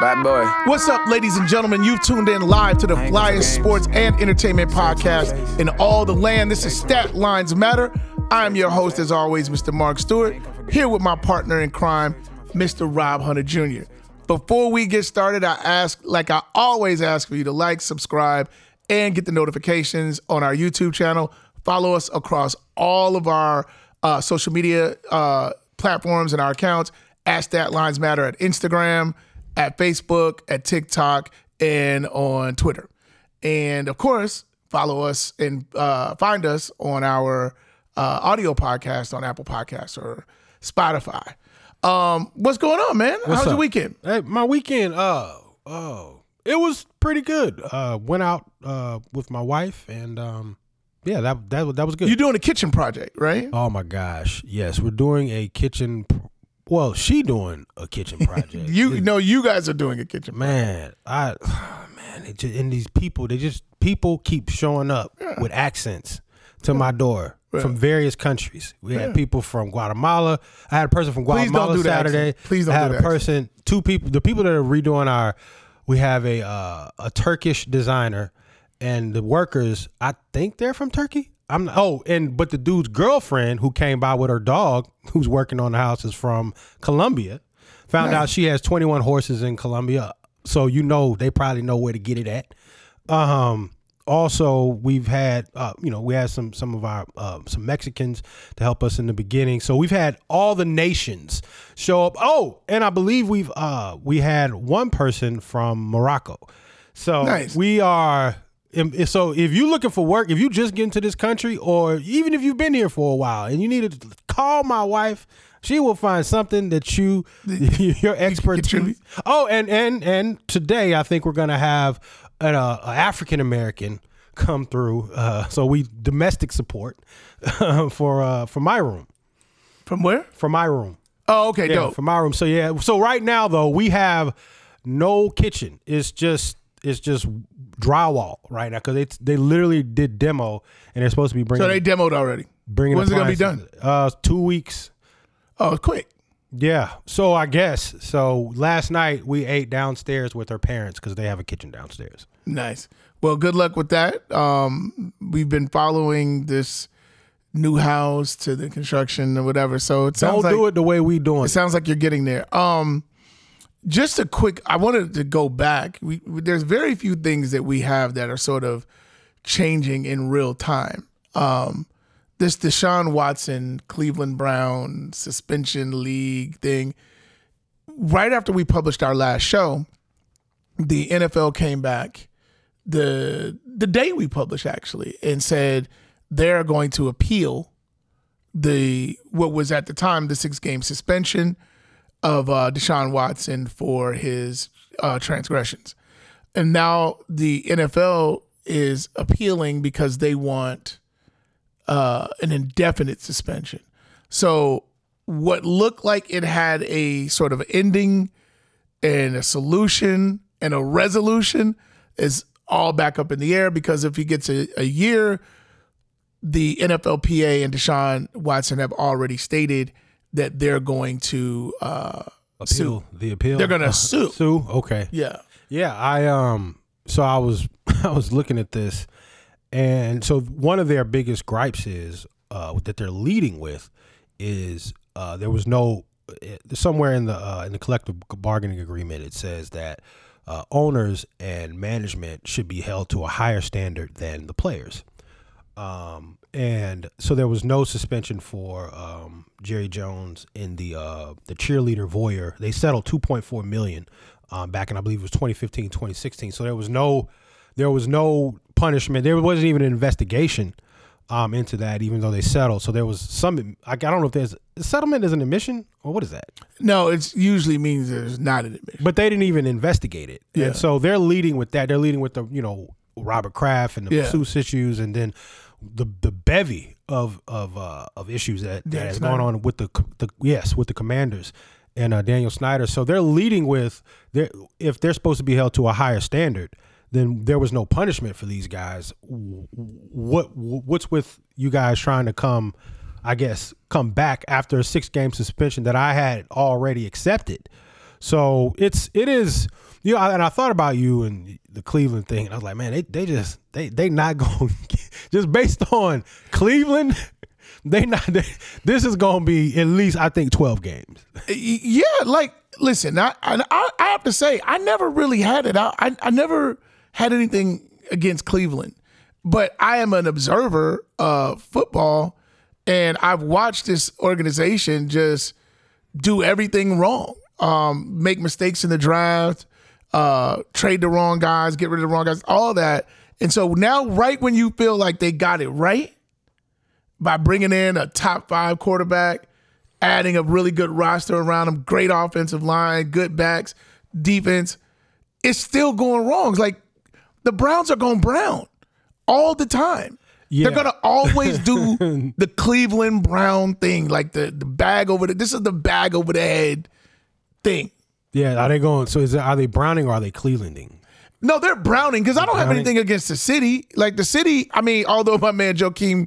Bad boy. What's up, ladies and gentlemen? You've tuned in live to the flyest sports and entertainment podcast in all the land. This is Stat Lines Matter. I'm your host, as always, Mr. Mark Stewart, here with my partner in crime, Mr. Rob Hunter Jr. Before we get started, I ask, like I always ask for you to like, subscribe, and get the notifications on our YouTube channel. Follow us across all of our uh, social media uh, platforms and our accounts at Stat Lines Matter at Instagram, at Facebook, at TikTok, and on Twitter. And of course, follow us and uh, find us on our uh, audio podcast on Apple Podcasts or Spotify. Um, what's going on, man? What's How's your weekend? Hey, my weekend, uh, oh, it was pretty good. Uh, went out uh with my wife, and um, yeah, that that that was good. You're doing a kitchen project, right? oh my gosh, yes, we're doing a kitchen. Well, she doing a kitchen project. You It- know, you guys are doing a kitchen. man, I man, it just, and these people, they just people keep showing up with accents to my door. From various countries, we had people from Guatemala. I had a person from Guatemala Please do Saturday. accent. Please don't I had do a person, two people. The people that are redoing our, we have a uh, a Turkish designer, and the workers. I think they're from Turkey. I'm oh, and but the dude's girlfriend who came by with her dog, who's working on the house, is from Colombia. Found out she has 21 horses in Colombia, so you know they probably know where to get it at. Um, also, we've had uh, you know we had some some of our uh, some Mexicans to help us in the beginning. So we've had all the nations show up. Oh, and I believe we've uh, we had one person from Morocco. So Nice. we are. So if you're looking for work, if you just get into this country, or even if you've been here for a while and you need to call my wife, she will find something that you your expertise. Oh, and and and today I think we're gonna have an uh, African American come through. Uh, so we domestic support for uh, for my room From where? From my room. Oh, okay, Yeah, dope. for my room. So yeah. So right now though we have no kitchen. It's just it's just drywall right now because they they literally did demo and they're supposed to be bringing So they demoed already. bringing. When's it gonna be done? Uh, two weeks. Oh, quick. Yeah. So I guess so. Last night we ate downstairs with her parents because they have a kitchen downstairs. Nice. Well, good luck with that. Um, we've been following this new house to the construction or whatever. So it sounds like Don't like do it the way we doing. it it. sounds like you're getting there. Um, just a quick. I wanted to go back. We, there's very few things that we have that are sort of changing in real time. Um, this Deshaun Watson, Cleveland Brown suspension league thing. Right after we published our last show, the NFL came back the the day we published actually and said they're going to appeal the what was at the time the six game suspension of uh, Deshaun Watson for his uh, transgressions, and now the NFL is appealing because they want uh, an indefinite suspension. So what looked like it had a sort of ending and a solution and a resolution is all back up in the air because if he gets a, a year, the NFLPA and Deshaun Watson have already stated that they're going to uh, Appeal the appeal. They're gonna sue. Sue. Okay. yeah Yeah. I um. So I was I was looking at this, and so one of their biggest gripes is uh, that they're leading with is uh, there was no somewhere in the uh, in the collective bargaining agreement it says that uh, owners and management should be held to a higher standard than the players. Um, and so there was no suspension for um, Jerry Jones in the uh, the cheerleader voyeur. They settled 2.4 million um, back in I believe it was 2015, 2016. So there was no there was no punishment. There wasn't even an investigation um, into that, even though they settled. So there was some. I, I don't know if there's settlement is an admission or what is that? no it usually means there's not an admission But they didn't even investigate it. Yeah. And so they're leading with that. They're leading with the, you know, Robert Kraft and the Yeah. masseuse issues and then the the bevy of of uh, of issues that, that has Snyder. gone on with the, the yes, with the commanders and uh, Daniel Snyder. So they're leading with their if they're supposed to be held to a higher standard, then there was no punishment for these guys. What what's with you guys trying to come I guess come back after a six game suspension that I had already accepted. So it's it is you know, and I thought about you and the Cleveland thing, and I was like, man, they they just they they not going just based on Cleveland. They not. They, this is going to be at least I think twelve games. Yeah, like listen, I I, I have to say I never really had it. I, I I never had anything against Cleveland, but I am an observer of football, and I've watched this organization just do everything wrong, um, make mistakes in the draft, uh, trade the wrong guys, get rid of the wrong guys, all that. And so now, right when you feel like they got it right by bringing in a top five quarterback, adding a really good roster around them, great offensive line, good backs, defense, it's still going wrong. It's like the Browns are going brown all the time. Yeah. They're gonna always do the Cleveland Brown thing, like the, the bag over the this is the bag over the head thing. Yeah, are they going? So is it, are they Browning or are they Clevelanding? No, they're browning because I don't have Browning? anything against the city. Like the city, I mean, although my man Joakim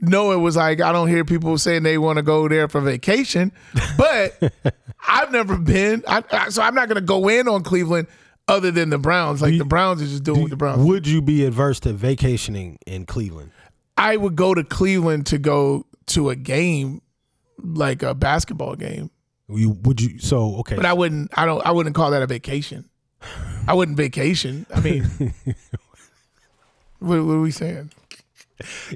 Noah was like, I don't hear people saying they want to go there for vacation, but I've never been. I, I, so I'm not going to go in on Cleveland other than the Browns. Like the Browns are just doing what the Browns. Would you be adverse to vacationing in Cleveland? I would go to Cleveland to go to a game, like a basketball game, You would you? So okay, but I wouldn't. I don't. I wouldn't call that a vacation. I wouldn't vacation. I mean, what, what are we saying?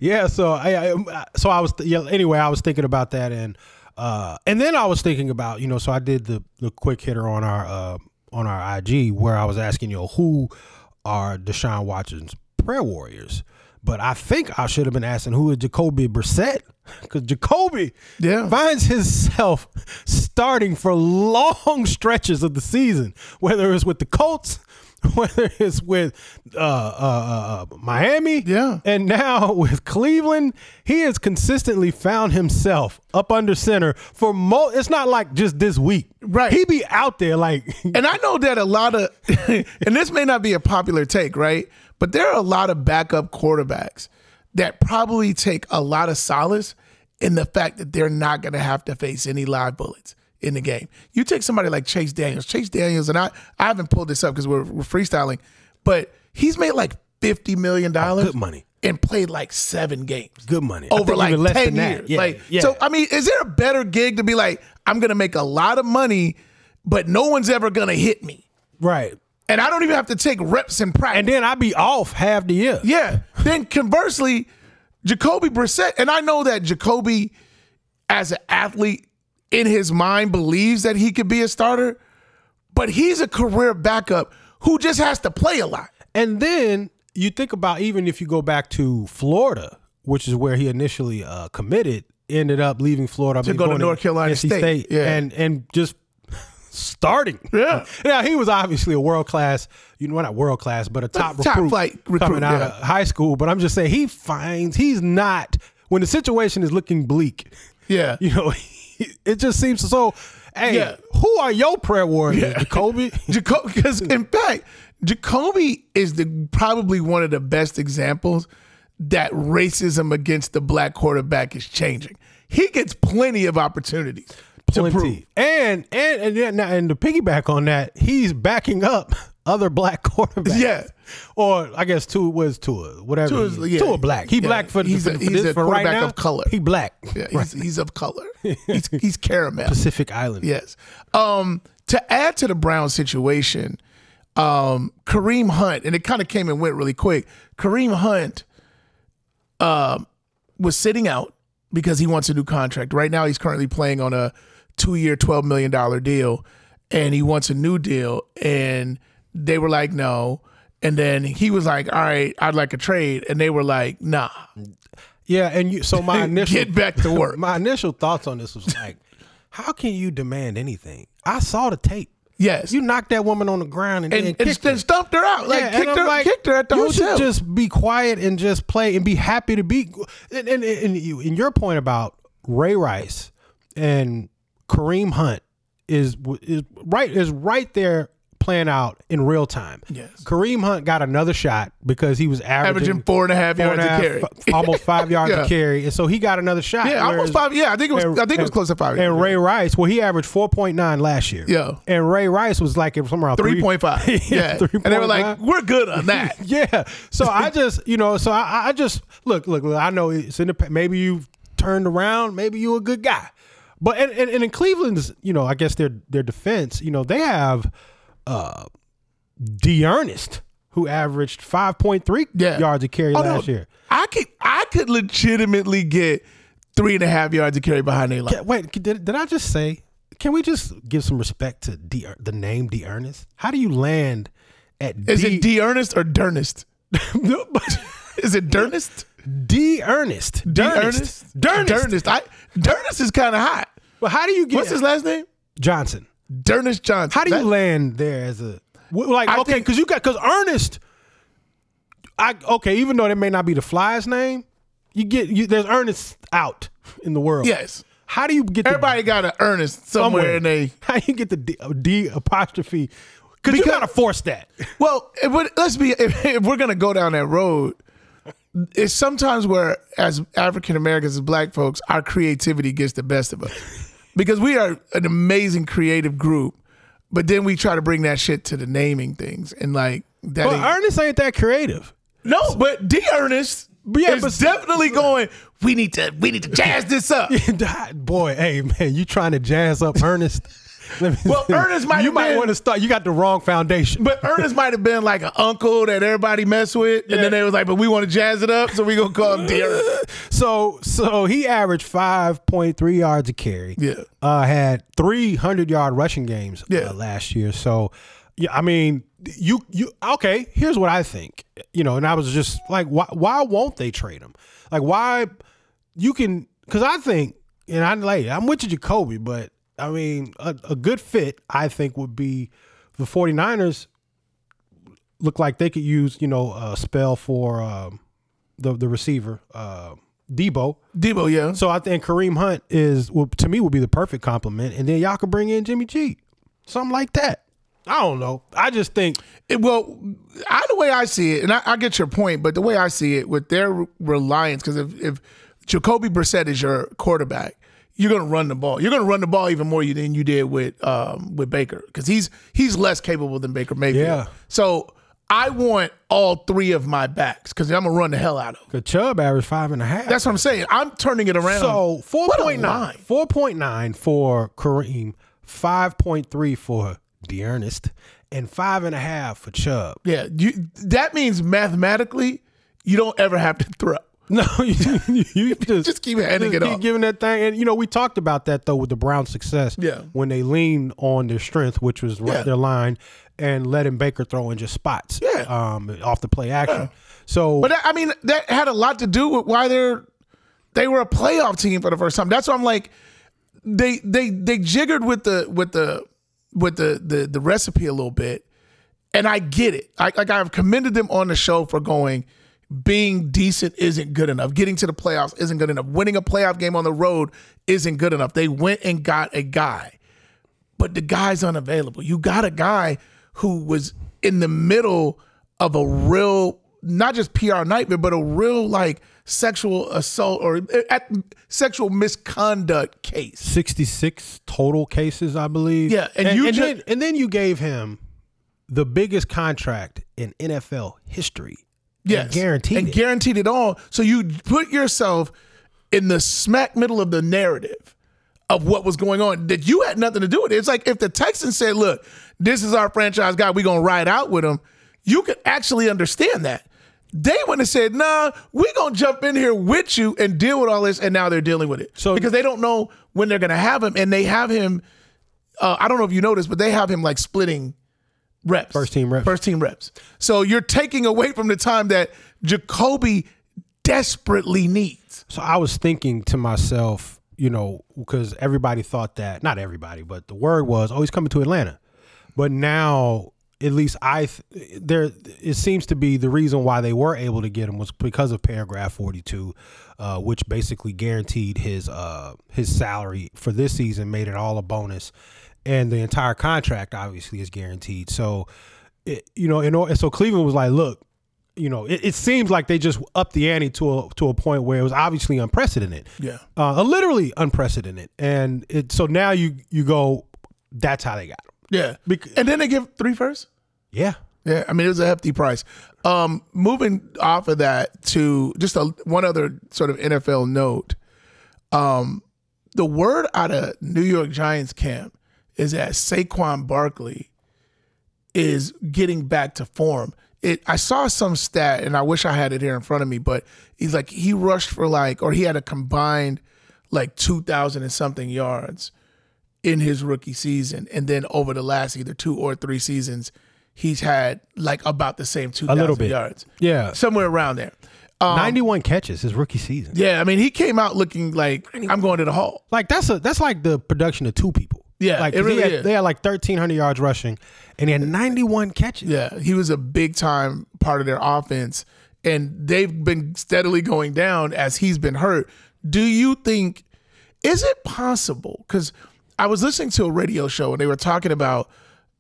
yeah. So I, I so I was yeah. Anyway, I was thinking about that and uh and then I was thinking about you know so I did the the quick hitter on our uh on our IG where I was asking you know who are Deshaun Watson's prayer warriors. But I think I should have been asking who is Jacoby Brissett because Jacoby Yeah. finds himself starting for long stretches of the season, whether it's with the Colts, whether it's with uh, uh, uh, Miami, Yeah. and now with Cleveland. He has consistently found himself up under center for mo. It's not like just this week, Right. He be out there like And I know that a lot of, and this may not be a popular take, right? But there are a lot of backup quarterbacks that probably take a lot of solace in the fact that they're not going to have to face any live bullets in the game. You take somebody like Chase Daniels. Chase Daniels, and I, I haven't pulled this up because we're, we're freestyling, but he's made like $50 million good money. and played like seven games Good money over like less 10 than that. years. Yeah, like, yeah. So, I mean, is there a better gig to be like, I'm going to make a lot of money, but no one's ever going to hit me? right, And I don't even have to take reps in practice. and then I'd be off half the year. yeah. Then conversely, Jacoby Brissett, and I know that Jacoby, as an athlete, in his mind believes that he could be a starter, but he's a career backup who just has to play a lot. And then you think about even if you go back to Florida, which is where he initially uh, committed, ended up leaving Florida to go to North Carolina State, yeah. and and just starting. Yeah. Now he was obviously a world class, you know, not world class, but a top, Top recruit, flight recruit, coming out yeah. of high school. But I'm just saying he finds he's not when the situation is looking bleak. Yeah. You know, it just seems so. Hey, Yeah. who are your prayer warriors, Jacoby? Jacoby, because in fact, Jacoby is the probably one of the best examples that racism against the black quarterback is changing. He gets plenty of opportunities to prove. plenty. And and and yeah, now, and to piggyback on that, he's backing up other black quarterbacks. Yeah. Or I guess Tua was Tua, whatever. Tua's- he yeah. Tua black. He Yeah. black for He's for, a- for he's this, a for right quarterback now. of color. He black. Yeah, he's, he's of color. He's, he's caramel. Pacific Island. Yes. Um, to add to the Brown situation, um, Kareem Hunt, and it kind of came and went really quick. Kareem Hunt um, was sitting out because he wants a new contract. Right now, he's currently playing on a two year, $12 million deal, and he wants a new deal. And they were like, no. And then he was like, all right, I'd like a trade. And they were like, nah, Yeah, and you so my initial get back to work. my initial thoughts on this was like, how can you demand anything? I saw the tape. yes. You knocked that woman on the ground and, and, then and kicked then her. stumped her out. Like, Yeah, kicked, her, like, kicked her at the you hotel. should just be quiet and just play and be happy to be. And, and, and you, and your point about Ray Rice and Kareem Hunt is is right is right there playing out in real time. Yes. Kareem Hunt got another shot because he was averaging, Averaging four and a half four yards a carry. f- almost five yards Yeah. a carry, and so he got another shot. Yeah, whereas- almost five. Yeah, I think it was. and- I think it was close to five. And Ray Rice, well, he averaged four point nine last year. Yeah. and Ray Rice was like it was somewhere around three point five. yeah, and they were like, "We're good on that." Yeah. So I just, you know, so I, I just look, look, look. I know it's in the maybe you've turned around, maybe you're a good guy, but and, and, and in Cleveland's, you know, I guess their their defense, you know, they have uh D Ernest who averaged five point three Yeah. yards a carry Oh, no, last year. I could, I could legitimately get three and a half yards of carry behind their line. Yeah, Wait, did, did I just say? Can we just give some respect to D, the name D Ernest? How do you land at Is D, it D Ernest or Dernest? Is it Dernest? D Ernest? D Ernest? Dernest. Dernest. I, Dernest is kind of hot. But how do you get What's his last name? Johnson? Dernest Johnson. How do you That- land there as a like? I okay, because you got because Ernest. I okay, even though that may not be the fly's name, you get you, there's Ernest out in the world. Yes. How do you get the, Everybody got an Ernest somewhere, in they. How you get the D, D apostrophe? Because you gotta force that. Well, it would, let's be. If, if we're gonna go down that road, it's sometimes where, as African Americans, as Black folks, our creativity gets the best of us, because we are an amazing creative group, but then we try to bring that shit to the naming things and like that. But ain't- Ernest ain't that creative. no, but D. Ernest. yeah, is but- definitely going. We need to. We need to jazz this up. Boy, hey man, you trying to jazz up Ernest? Well. Ernest might You have might want to start. You got the wrong foundation. But Ernest might have been like an uncle that everybody mess with, and then they was like, "But we want to jazz it up, so we're gonna call him D. Ernest." So so he averaged five point three yards a carry. Yeah. Uh, had three hundred yard rushing games Yeah. uh, last year. So yeah, I mean you you okay, here's what I think. You know, and I was just like, why why won't they trade him? Like why you can because I think and I'm like I'm with you, Jacoby, but I mean a, a good fit I think would be the 49ers look like they could use, you know, a spell for um, the the receiver, uh, Debo. Debo, yeah. So I think Kareem Hunt is well, to me would be the perfect complement, and then y'all could bring in Jimmy G, something like that. I don't know. I just think It- well, I, the way I see it, and I, I get your point, but the way I see it with their reliance, because if, if Jacoby Brissett is your quarterback, you're going to run the ball. You're going to run the ball even more than you did with um, with Baker, because he's he's less capable than Baker Mayfield. Yeah. So I want all three of my backs because I'm gonna run the hell out of them. the Chubb averaged five and a half. That's what I'm saying. I'm turning it around. so four point nine. Four point nine for Kareem, five point three for Dearnest, and five and a half for Chubb. yeah, you, that means mathematically you don't ever have to throw. No, you, you just, Just keep handing just it keep off. giving that thing. And you know, we talked about that though with the Browns' success. Yeah. when they leaned on their strength, which was right Yeah. their line, and letting Baker throw in just spots. Yeah. um, off the play action. So, But I mean, that had a lot to do with why they're they were a playoff team for the first time. That's why I'm like, they they they jiggered with the with the with the the, the recipe a little bit, and I get it. I, like I've commended them on the show for going. Being decent isn't good enough. Getting to the playoffs isn't good enough. Winning a playoff game on the road isn't good enough. They went and got a guy but the guy's unavailable. You got a guy who was in the middle of a real, not just PR nightmare, but a real like sexual assault or eh, at sexual misconduct case. sixty six total cases, I believe. Yeah, and and, you and then and then you gave him the biggest contract in NFL history. Yes, and guaranteed and it. guaranteed it all. So you put yourself in the smack middle of the narrative of what was going on that you had nothing to do with it. It's like if the Texans said, "Look, this is our franchise guy. We're gonna ride out with him," you could actually understand that. They wouldn't have said, "Nah, we're gonna jump in here with you and deal with all this," and now they're dealing with it. So- because they don't know when they're gonna have him, and they have him. Uh, I don't know if you noticed, but they have him like splitting reps, First team reps. first team reps. So you're taking away from the time that Jacoby desperately needs. So I was thinking to myself, you know, because everybody thought that, not everybody, but the word was, oh, he's coming to Atlanta. But now, at least I, th- there, it seems to be the reason why they were able to get him was because of paragraph 42, uh, which basically guaranteed his, uh, his salary for this season, made it all a bonus. And the entire contract obviously is guaranteed. So, it, you know, in, or- so Cleveland was like, look, you know, it, it seems like they just upped the ante to a to a point where it was obviously unprecedented, Yeah. uh, literally unprecedented, and it so now you you go, that's how they got him. Yeah. Bec- and then they give three first. Yeah, Yeah, I mean it was a hefty price. Um, moving off of that to just a, one other sort of NFL note. Um, the word out of New York Giants camp is that Saquon Barkley is getting back to form. It I saw some stat and I wish I had it here in front of me, but he's like he rushed for like or he had a combined like two thousand and something yards in his rookie season, and then over the last either two or three seasons, he's had like about the same two little bit. yards, yeah, somewhere around there. Um, ninety one catches his rookie season. yeah, I mean he came out looking like I'm going to the hall. Like that's a that's like the production of two people. Yeah, like it 'cause he really had- is. They had like thirteen hundred yards rushing, and he had ninety one catches. Yeah, he was a big time part of their offense, and they've been steadily going down as he's been hurt. Do you think is it possible? Because I was listening to a radio show and they were talking about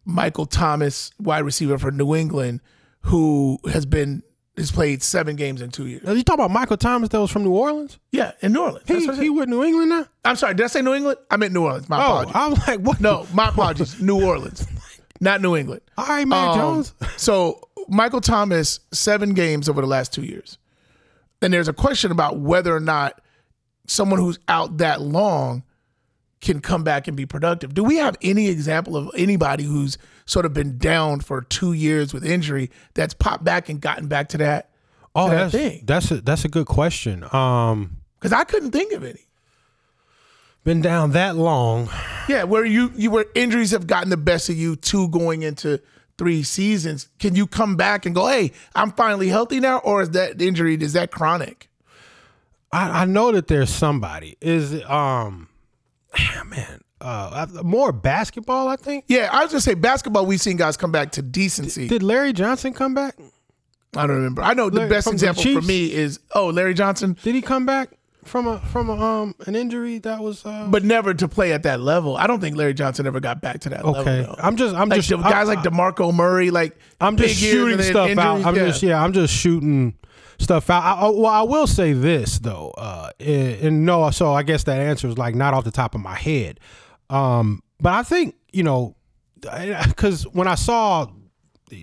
Michael Thomas, wide receiver for New England, who has been has played seven games in two years. Are you talking about Michael Thomas that was from New Orleans? Yeah, in New Orleans. He, he with New England now? I'm sorry, did I say New England? I meant New Orleans. My Oh, apologies. I'm like, what? No, my apologies. New Orleans, not New England. All right, man, Um, Jones. So Michael Thomas, seven games over the last two years. And there's a question about whether or not someone who's out that long can come back and be productive. Do we have any example of anybody who's sort of been down for two years with injury that's popped back and gotten back to that? Oh, that that's thing. that's a that's a good question. Um, Because I couldn't think of any. been down that long. Yeah, where you you where injuries have gotten the best of you two going into three seasons. Can you come back and go, hey, I'm finally healthy now, or is that injury is that chronic? I, I know that there's somebody. Is it, um, man, uh, more basketball. I think. Yeah, I was gonna say basketball. We've seen guys come back to decency. Did Larry Johnson come back? I don't remember. I know the best from the example for me is oh Larry Johnson, Did he come back from a from a um an injury that was uh, but never to play at that level. I don't think Larry Johnson ever got back to that okay? level. Okay, I'm just I'm Like just guys I, like Demarco Murray, like I'm just shooting stuff out. I'm yeah. just yeah, I'm just shooting stuff out. I, I, well, I will say this though, uh, and, no, so I guess that answer is like not off the top of my head, um, but I think you know, because when I saw,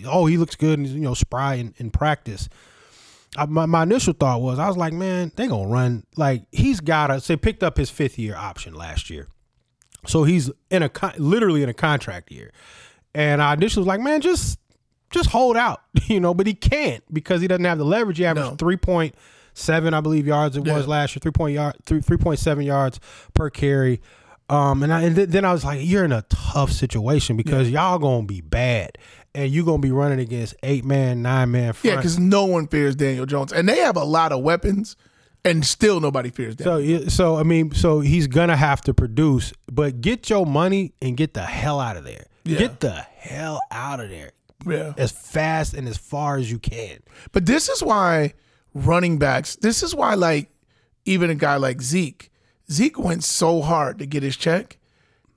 oh, he looks good and you know spry in, in practice. I, my, my initial thought was I was like, man, they gonna run like he's gotta. Say picked up his fifth year option last year, so he's in a literally in a contract year. And I initially was like, man, just just hold out, you know, but he can't because he doesn't have the leverage. He averaged No. three point seven, I believe, yards it was last year, three point yard, three three point seven yards per carry. Um, and I and th- then I was like, you're in a tough situation because y'all gonna be bad, and you gonna be running against eight man, nine man front. yeah, because no one fears Daniel Jones, and they have a lot of weapons, and still nobody fears Daniel. So, so I mean, so he's gonna have to produce, but get your money and get the hell out of there. Yeah. Get the hell out of there yeah. as fast and as far as you can. But this is why running backs, this is why, like, even a guy like Zeke, Zeke went so hard to get his check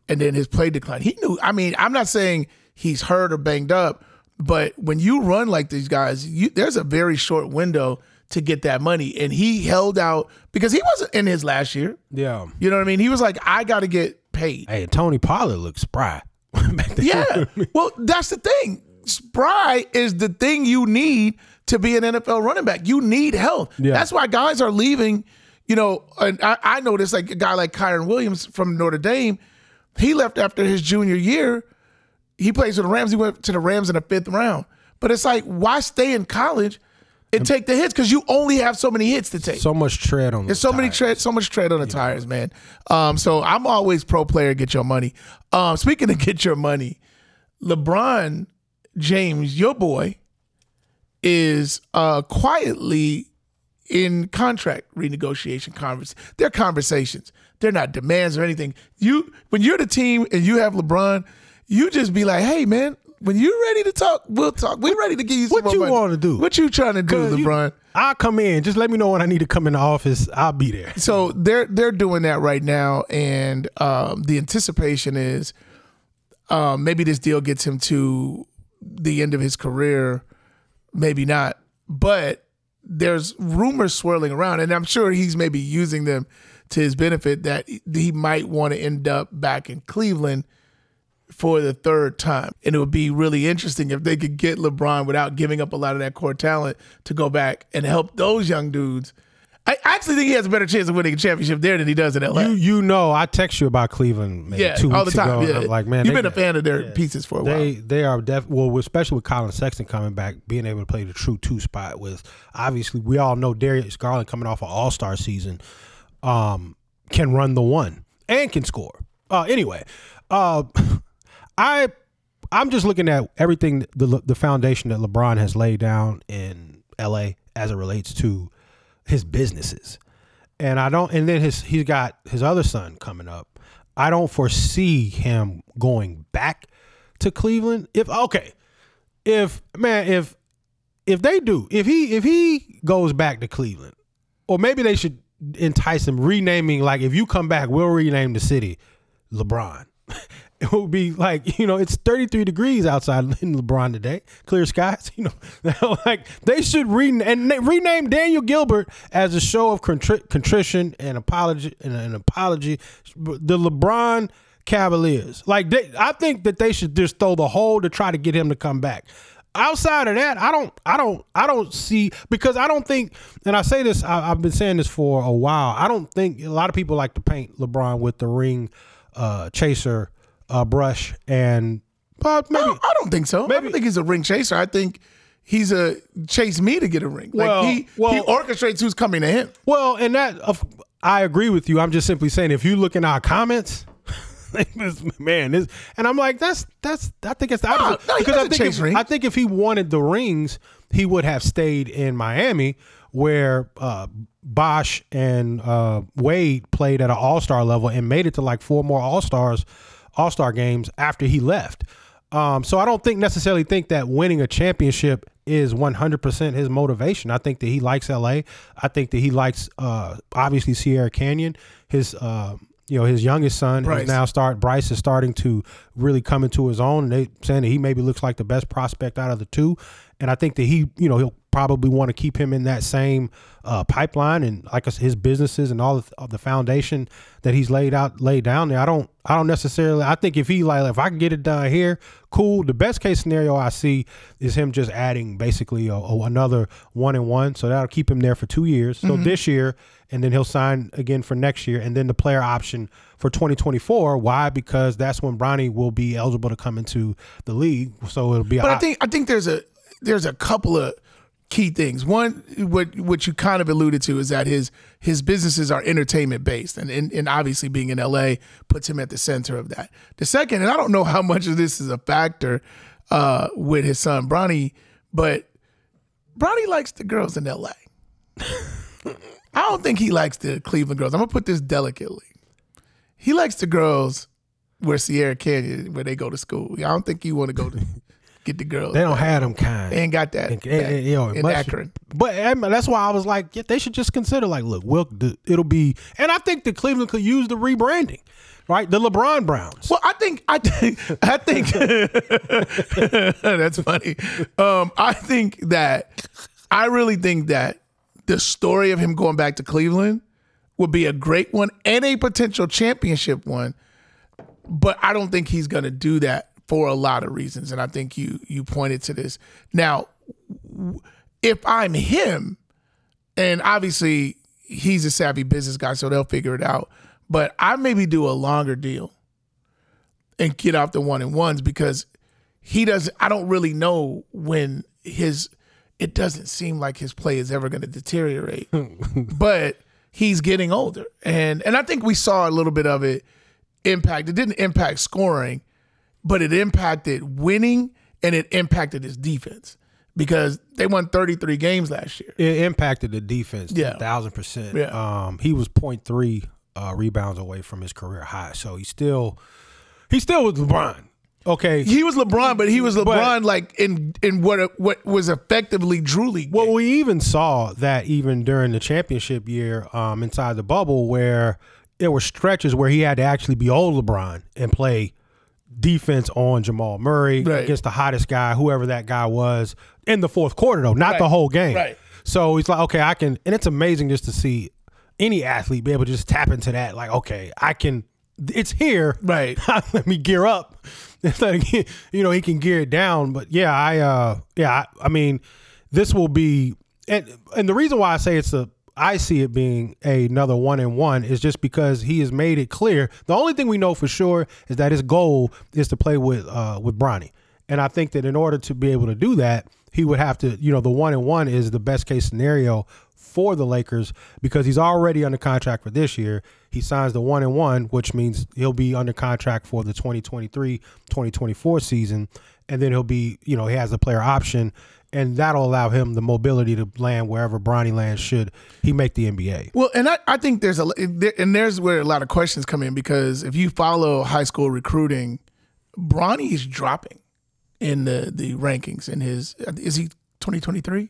and then his play declined. He knew, I mean, I'm not saying he's hurt or banged up, but when you run like these guys, you, there's a very short window to get that money. And he held out because he wasn't in his last year. Yeah. You know what I mean? He was like, I got to get paid. Hey, Tony Pollard looks spry. Yeah. well, that's the thing. Spry is the thing you need to be an NFL running back. You need health. Yeah. That's why guys are leaving. You know, and I, I noticed like a guy like Kyren Williams from Notre Dame, he left after his junior year. He plays with the Rams. He went to the Rams in the fifth round. But it's like, why stay in college and take the hits? Because you only have so many hits to take. So much tread on. There's so many tread, so much tread on the tires, man. Um, so I'm always pro player, get your money. Um, speaking of get your money, LeBron James, your boy, is uh quietly in contract renegotiation convers. They're conversations. They're not demands or anything. You when you're the team and you have LeBron, you just be like, hey man, when you're ready to talk, we'll talk. We're ready to give you some What you wanna do? What you trying to do, 'Cause you- LeBron? I'll come in. Just let me know when I need to come in the office. I'll be there. so they're they're doing that right now, and um, the anticipation is Um, maybe this deal gets him to the end of his career, maybe not. But there's rumors swirling around, and I'm sure he's maybe using them to his benefit that he might want to end up back in Cleveland for the third time. And it would be really interesting if they could get LeBron without giving up a lot of that core talent to go back and help those young dudes I actually think he has a better chance of winning a championship there than he does in LA. You you know, I text you about Cleveland, man, yeah, two all the weeks time. ago. Yeah. I'm like, man, you've been a fan of their yeah. pieces for a They while. they are def well, especially with Collin Sexton coming back, being able to play the true two spot with obviously we all know Darius Garland coming off an All Star season, um, can run the one and can score. Uh, anyway, uh, I I'm just looking at everything the the foundation that LeBron has laid down in L.A. as it relates to his businesses, and I don't. And then his he's got his other son coming up. I don't foresee him going back to Cleveland. If okay, if man, if if they do, if he if he goes back to Cleveland, or maybe they should entice him renaming. Like if you come back, we'll rename the city LeBron. It would be like you know it's 33 degrees outside in LeBron today, clear skies. You know, like they should re and rename Daniel Gilbert as a show of contri- contrition and apology and an apology. The LeBron Cavaliers, like they, I think that they should just throw the hole to try to get him to come back. Outside of that, I don't, I don't, I don't see because I don't think, and I say this, I, I've been saying this for a while. I don't think a lot of people like to paint LeBron with the ring uh, chaser uh, brush, and but maybe don't, I don't think so. I maybe- don't think he's a ring chaser. I think he's a chase me to get a ring. Like Well- he well- he orchestrates who's coming to him. Well, and that of I agree with you. I'm just simply saying if you look in our comments, man, this and I'm like that's that's I think it's the opposite no, he because I think if, rings. I think if he wanted the rings, he would have stayed in Miami where uh, Bosh and uh, Wade played at an All Star level and made it to like four more All Stars, All Star games after he left. Um, so I don't think necessarily think that winning a championship is 100% his motivation. I think that he likes LA. I think that he likes uh, obviously Sierra Canyon. His uh, you know his youngest son Bryce. is now start Bryce is starting to really come into his own. They saying that he maybe looks like the best prospect out of the two, and I think that he you know he'll probably want to keep him in that same uh, pipeline and like I said, his businesses and all of the foundation that he's laid out laid down there. I don't I don't necessarily. I think if he like if I can get it done here, cool. The best case scenario I see is him just adding basically a, a- another one and one, so that'll keep him there for two years. So this year, and then he'll sign again for next year, and then the player option for 2024. Why? Because that's when Bronny will be eligible to come into the league. So it'll be. But a, I think I think there's a there's a couple of key things. One, what what you kind of alluded to is that his his businesses are entertainment based, and and, and obviously being in LA puts him at the center of that. The second, and I don't know how much of this is a factor uh, with his son Bronny, but Bronny likes the girls in LA. I don't think he likes the Cleveland girls. I'm gonna put this delicately. He likes the girls where Sierra Canyon, where they go to school. I don't think you want to go to get the girls. they don't have them kind. They ain't got that. And- and, you know, in much- Akron. But um, that's why I was like, yeah, they should just consider like, look, we'll, the, it'll be, and I think that Cleveland could use the rebranding, right? The LeBron Browns. Well, I think I think I think that's funny. Um, I think that I really think that the story of him going back to Cleveland would be a great one and a potential championship one. But I don't think he's going to do that for a lot of reasons, and I think you you pointed to this. Now, if I'm him, and obviously he's a savvy business guy, so they'll figure it out. But I maybe do a longer deal and get off the one and ones because he doesn't. I don't really know when his. It doesn't seem like his play is ever going to deteriorate, but he's getting older, and and I think we saw a little bit of it impact. It didn't impact scoring, but it impacted winning and it impacted his defense because they won 33 games last year. It impacted the defense, Yeah. thousand percent. Yeah. Um, he was 0.3 uh, rebounds away from his career high, so he still, he still was LeBron. Okay, He was LeBron, but he was LeBron like in in what what was effectively Drew League. Well, game. we even saw that even during the championship year um, inside the bubble, where there were stretches where he had to actually be old LeBron and play defense on Jamal Murray Right. against the hottest guy, whoever that guy was, in the fourth quarter though, not the whole game. Right. So he's like, okay, I can, and it's amazing just to see any athlete be able to just tap into that. Like, okay, I can. It's here. Right. Let me gear up. It's like you know he can gear it down. But yeah, I uh yeah, I, I mean, this will be and and the reason why I say it's a I see it being another one and one is just because he has made it clear. The only thing we know for sure is that his goal is to play with uh with Bronny. And I think that in order to be able to do that, he would have to, you know, the one and one is the best case scenario for the Lakers because he's already under contract for this year. He signs the one and one, which means he'll be under contract for the 2023 2024 season. And then he'll be, you know, he has a player option, and that'll allow him the mobility to land wherever Bronny lands should he make the NBA. Well, and I, I think there's a and there's where a lot of questions come in because if you follow high school recruiting, Bronny is dropping in the the rankings in his is he 2023?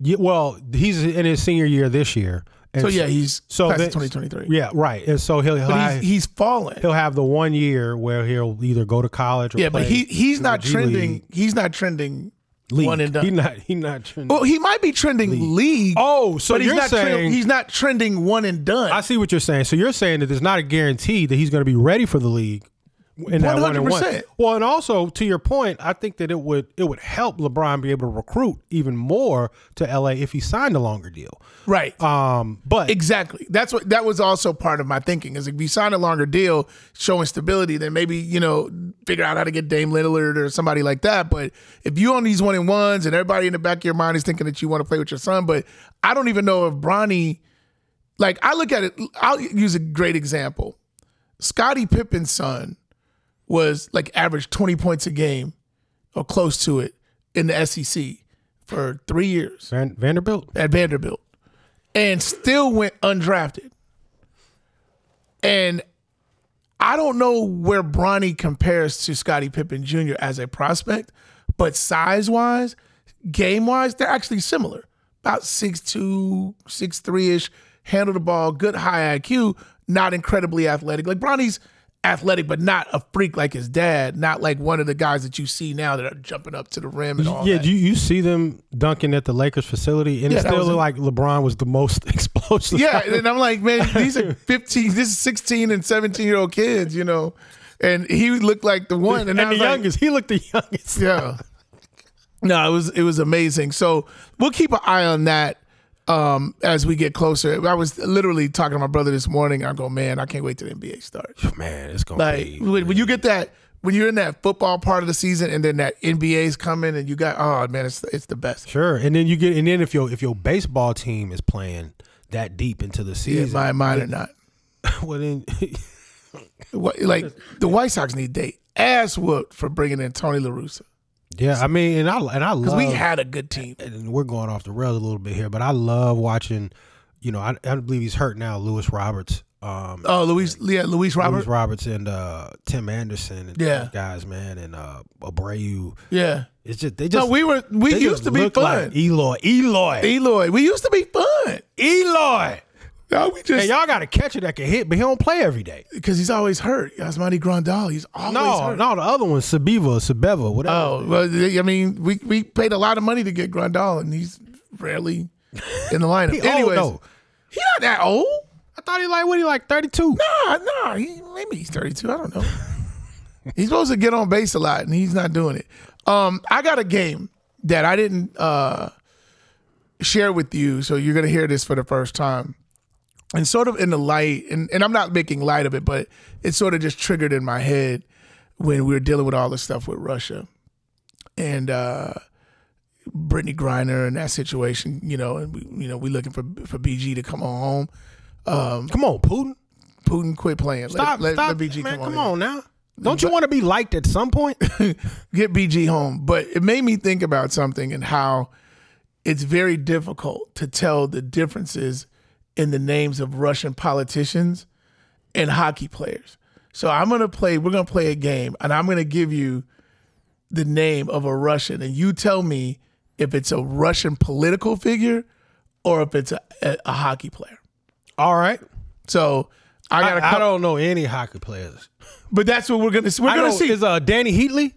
Yeah, well, he's in his senior year this year. And So yeah, he's so past that- 2023. Yeah, right. And so he'll he'll, he's, he's fallen. he'll have the one year where he'll either go to college or Yeah, but he he's not trending. League He's not trending league. one and done. He not he not trending. well, he might be trending league. Oh, so but he's you're not trend- saying he's not trending one and done. I see what you're saying. So you're saying that there's not a guarantee that he's going to be ready for the league in that one and one. 100%. Well, and also to your point, I think that it would it would help LeBron be able to recruit even more to LA if he signed a longer deal. right. Um, but Exactly. That's what that was also part of my thinking is if you sign a longer deal showing stability, then maybe, you know, figure out how to get Dame Lillard or somebody like that. But if you on these one and ones and everybody in the back of your mind is thinking that you want to play with your son, but I don't even know if Bronny like I look at it, I'll use a great example. Scottie Pippen's son was like average 20 points a game or close to it in the SEC for three years Van, Vanderbilt. at Vanderbilt and still went undrafted. And I don't know where Bronny compares to Scottie Pippen Jr. as a prospect, but size wise, game wise, they're actually similar. About 6'2, 6'3 ish, handle the ball, good high IQ, not incredibly athletic. Like Bronny's athletic, but not a freak like his dad, not like one of the guys that you see now that are jumping up to the rim and all Yeah, that. you, you see them dunking at the Lakers facility, and Yeah, it still looked like LeBron was the most explosive. Yeah, and I'm like, man, these are 15, this is 16 and 17 year old kids, you know, and he looked like the one, and, and, the was like, youngest, he looked the youngest. yeah. No, it was it was amazing. So we'll keep an eye on that um, as we get closer. I was literally talking to my brother this morning. I go, man, I can't wait till the NBA starts. Man, it's gonna Like be. when, when you get that, when you're in that football part of the season, and then that NBA's coming, and you got, oh man, it's it's the best. Sure, and then you get, and then if your if your baseball team is playing that deep into the Yeah, season, my mine or not. well then, What- Like the White Sox need they ass whooped for bringing in Tony La Russa. Yeah, I mean, and I and I Because love we had a good team. and we're going off the rails a little bit here, but I love watching. You know, I, I believe he's hurt now. Lewis Roberts, um, Oh, Luis, yeah, Luis Robert. Lewis Roberts, and uh, Tim Anderson, and Yeah. those guys, man, and uh, Abreu. Yeah. It's just they No, just we were we used to be fun. like Eloy, Eloy, Eloy, we used to be fun. Eloy. No, we Hey, y'all got a catcher that can hit, but he don't play every day. because he's always hurt. Yasmani Grandal, he's always No, hurt. no, the other one, Sabiva, Sabeva, whatever. Oh, well, I mean, we we paid a lot of money to get Grandal, and he's rarely in the lineup. He old, Anyways, though. he's not that old. I thought he like what he like thirty two. Nah, nah, he, maybe he's 32. I don't know. he's supposed to get on base a lot, and he's not doing it. Um, I got a game that I didn't uh, share with you, so you're gonna hear this for the first time. And sort of in the light, and, and I'm not making light of it, but it sort of just triggered in my head when we were dealing with all this stuff with Russia and uh, Brittney Griner and that situation, you know, and we, you know, we looking for for BG to come on home. Come on, Putin. Putin quit playing. Stop, let, stop, let, let BG man. come, Come on. on now. Don't you want to be liked at some point? Get BG home. But it made me think about something and how it's very difficult to tell the differences in the names of Russian politicians and hockey players. So I'm gonna play. We're gonna play a game, and I'm gonna give you the name of a Russian, and you tell me if it's a Russian political figure or if it's a, a, a hockey player. All right. So I got I, I don't know any hockey players. but that's what we're gonna we're I gonna see. is uh, Dany Heatley?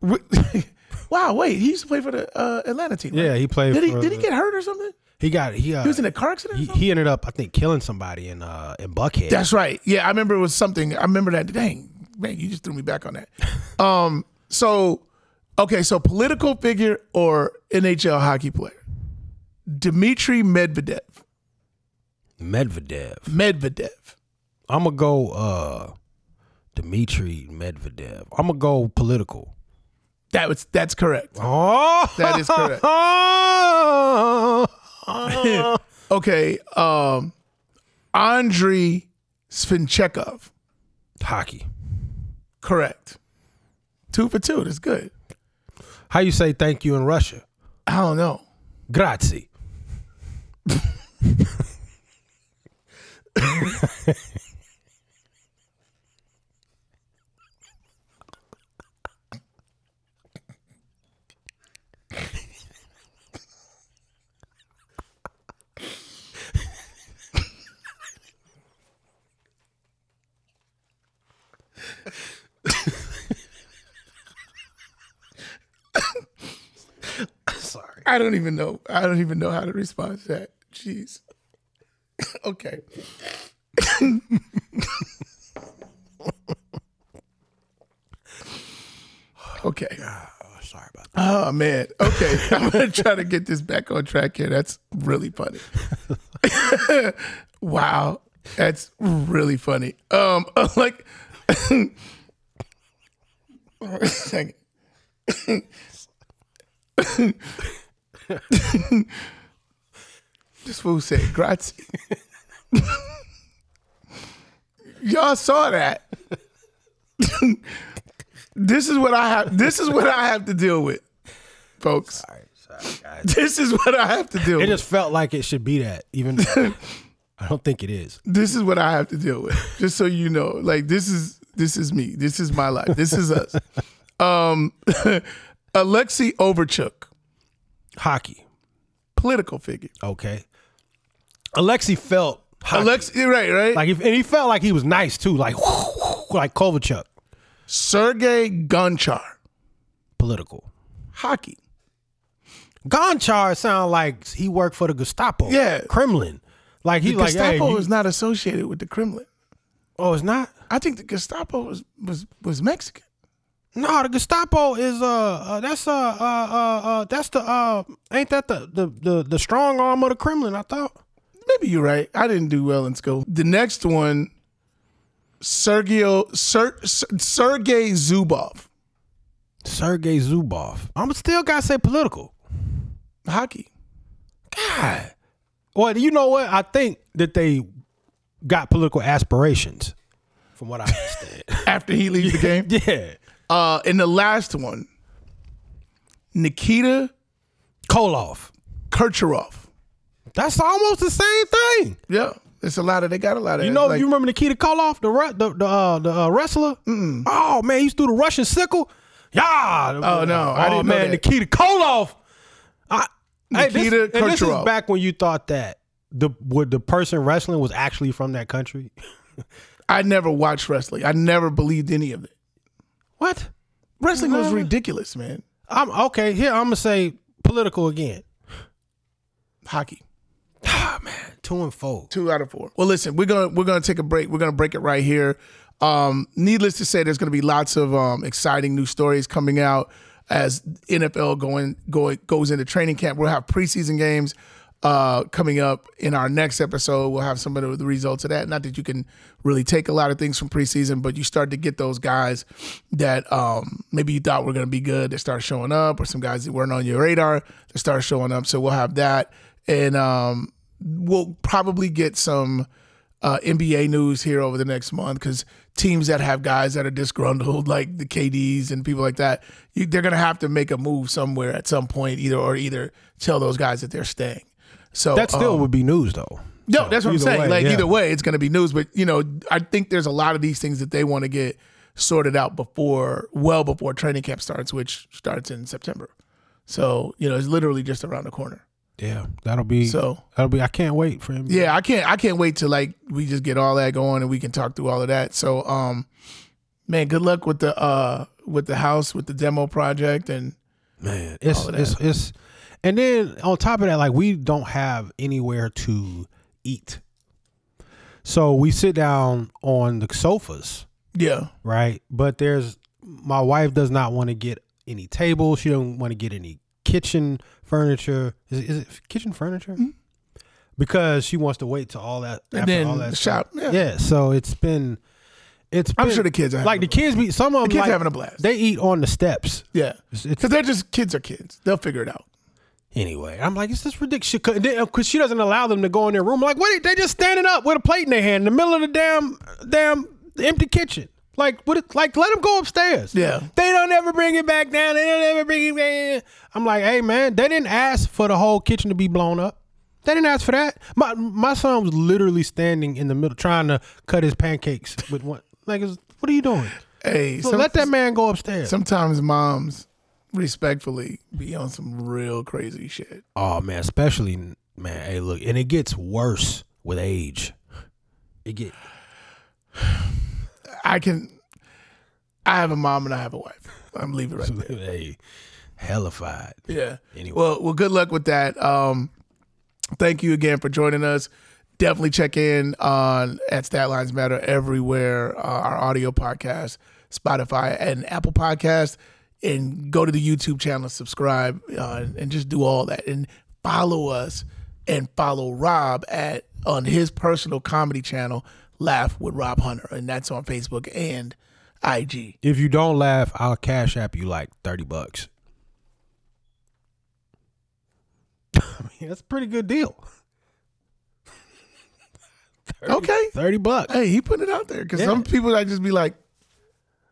wow, wait, he used to play for the uh, Atlanta team. right? Yeah, he played. Did he did he get hurt or something? He got he. Uh, He was in a car accident. he, he ended up, I think, killing somebody in uh in Buckhead. That's right. Yeah, I remember it was something. I remember that. Dang, man, you just threw me back on that. um, so okay, so political figure or NHL hockey player, Dmitry Medvedev. Medvedev. Medvedev. I'm gonna go uh Dmitry Medvedev. I'm gonna go political. That was that's correct. Oh, That is correct. Okay, um, Andrei Svinchekov. Hockey. Correct. Two for two. That's good. How you say thank you in Russia? I don't know. Grazie. Sorry. I don't even know. I don't even know how to respond to that. Jeez. okay. okay. Oh, sorry about that. Oh man. Okay. I'm gonna try to get this back on track here. That's really funny. wow. That's really funny. Um like Second. This fool said grazie. Y'all saw that. this is what I have this is what I have to deal with, folks. Sorry, sorry, guys. This is what I have to deal It with. just felt like it should be that, even. I don't think it is. this is what I have to deal with. Just so you know, like this is this is me. This is my life. This is us. Um, Alexei Overchuk, Hockey. political figure. Okay. Alexi felt hockey. Alexei, right, right. like, if, and he felt like he was nice too, like like Kovalchuk. Sergey Gonchar, Political. hockey. Gonchar sound like he worked for the Gestapo. Yeah. Kremlin. Like he's The like, hey, Gestapo you- is not associated with the Kremlin. oh, it's not. I think the Gestapo was was was Mexican. No, the Gestapo is uh, uh that's uh, uh uh uh that's the uh ain't that the the the, the strong arm of the Kremlin? I thought. Maybe you're right. I didn't do well in school. The next one, Sergio Ser, Ser, Sergey Zubov, Sergey Zubov. I'm still gotta say political. hockey. God. Well, you know what? I think that they got political aspirations, from what I understand. After he leaves the game, yeah. Uh, and the last one, Nikita Koloff. Kucherov. That's almost the same thing. Yeah, it's a lot of. They got a lot of. You know, like, you remember Nikita Koloff, the Ru- the the, uh, the uh, wrestler? Oh man, he used to do the Russian sickle. Yeah. Oh, no, I oh didn't know man, that. Nikita Koloff. I, hey, this, and this is back when you thought that the would the person wrestling was actually from that country. I never watched wrestling. I never believed any of it. What? Wrestling was ridiculous, man. I'm okay. Here I'm gonna say political again. Hockey. Ah man, two and four. Two out of four. Well, listen, we're gonna we're gonna take a break. We're gonna break it right here. Um, needless to say, there's gonna be lots of um, exciting new stories coming out as NFL going going goes into training camp. We'll have preseason games uh, coming up in our next episode. We'll have some of the results of that. Not that you can really take a lot of things from preseason, but you start to get those guys that um, maybe you thought were going to be good that start showing up, or some guys that weren't on your radar that start showing up. So we'll have that, and um, we'll probably get some uh, NBA news here over the next month because teams that have guys that are disgruntled, like the KDs and people like that, you, they're gonna have to make a move somewhere at some point, either or either tell those guys that they're staying. So That still um, would be news though. no, So, that's what I'm saying. way, like yeah. either way, it's going to be news. But you know, I think there's a lot of these things that they want to get sorted out before, well before training camp starts, which starts in September. So you know, it's literally just around the corner. Yeah, that'll be So that'll be. I can't wait for him. yeah, I can't I can't wait to like we just get all that going and we can talk through all of that. So um, man, good luck with the uh with the house with the demo project and man, it's All of that. it's it's. And then on top of that, like we don't have anywhere to eat, so we sit down on the sofas, yeah, right? But there's my wife does not want to get any table. She don't want to get any kitchen furniture. Is it, is it kitchen furniture? Because she wants to wait till all that Mm-hmm. and after then all that the shop. Yeah. Yeah, so it's been, it's. I'm sure the kids are like the kids be some of them kids like, having a blast. They eat on the steps. yeah, because they're just kids are kids. They'll figure it out. Anyway, I'm like, it's just ridiculous because uh, she doesn't allow them to go in their room. Like, what? They just standing up with a plate in their hand in the middle of the damn damn empty kitchen. Like, what? Like, let them go upstairs. Yeah. They don't ever bring it back down. They don't ever bring it back. in. I'm like, hey man, they didn't ask for the whole kitchen to be blown up. They didn't ask for that. My my son was literally standing in the middle trying to cut his pancakes with one. Like, it's- what are you doing? Hey, So some- let that man go upstairs. sometimes moms respectfully be on some real crazy shit. Oh man, especially man. Hey, look, and it gets worse with age. It get I can. I have a mom and I have a wife. I'm leaving right there. hey, hellified. Yeah. Anyway. Well, well, good luck with that. Um, thank you again for joining us. Definitely check in on at Statlines Matter everywhere. Uh, our audio podcast, Spotify, and Apple Podcast, and go to the YouTube channel, subscribe, uh, and just do all that, and follow us and follow Rob at on his personal comedy channel, Laugh with Rob Hunter, and that's on Facebook and IG. If you don't laugh, I'll cash app you like thirty bucks. I mean, that's a pretty good deal. 30, Okay. thirty bucks. Hey, he put it out there because Yeah. some people I just be like,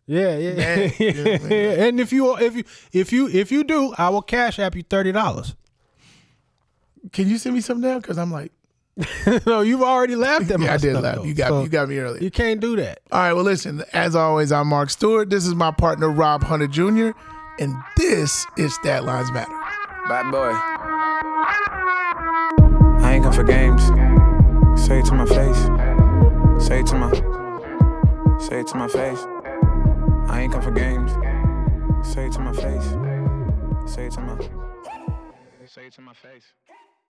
Yeah, yeah, Man, yeah. yeah. And if you if you if you if you do, I will cash app you thirty dollars. "Can you send me something now?" Because I'm like, no, you've already laughed at my "Yeah, I did laugh. though. You got So you got me earlier." You can't do that. All right, well, listen. As always, I'm Mark Stewart. This is my partner Rob Hunter Jr. And this is Stat Lines Matter. Bad boy. I ain't come for games. Say it to my face. Say it to my. Say it to my face. Ain't come for games. Say it to my face. Say it to my. Say it to my face.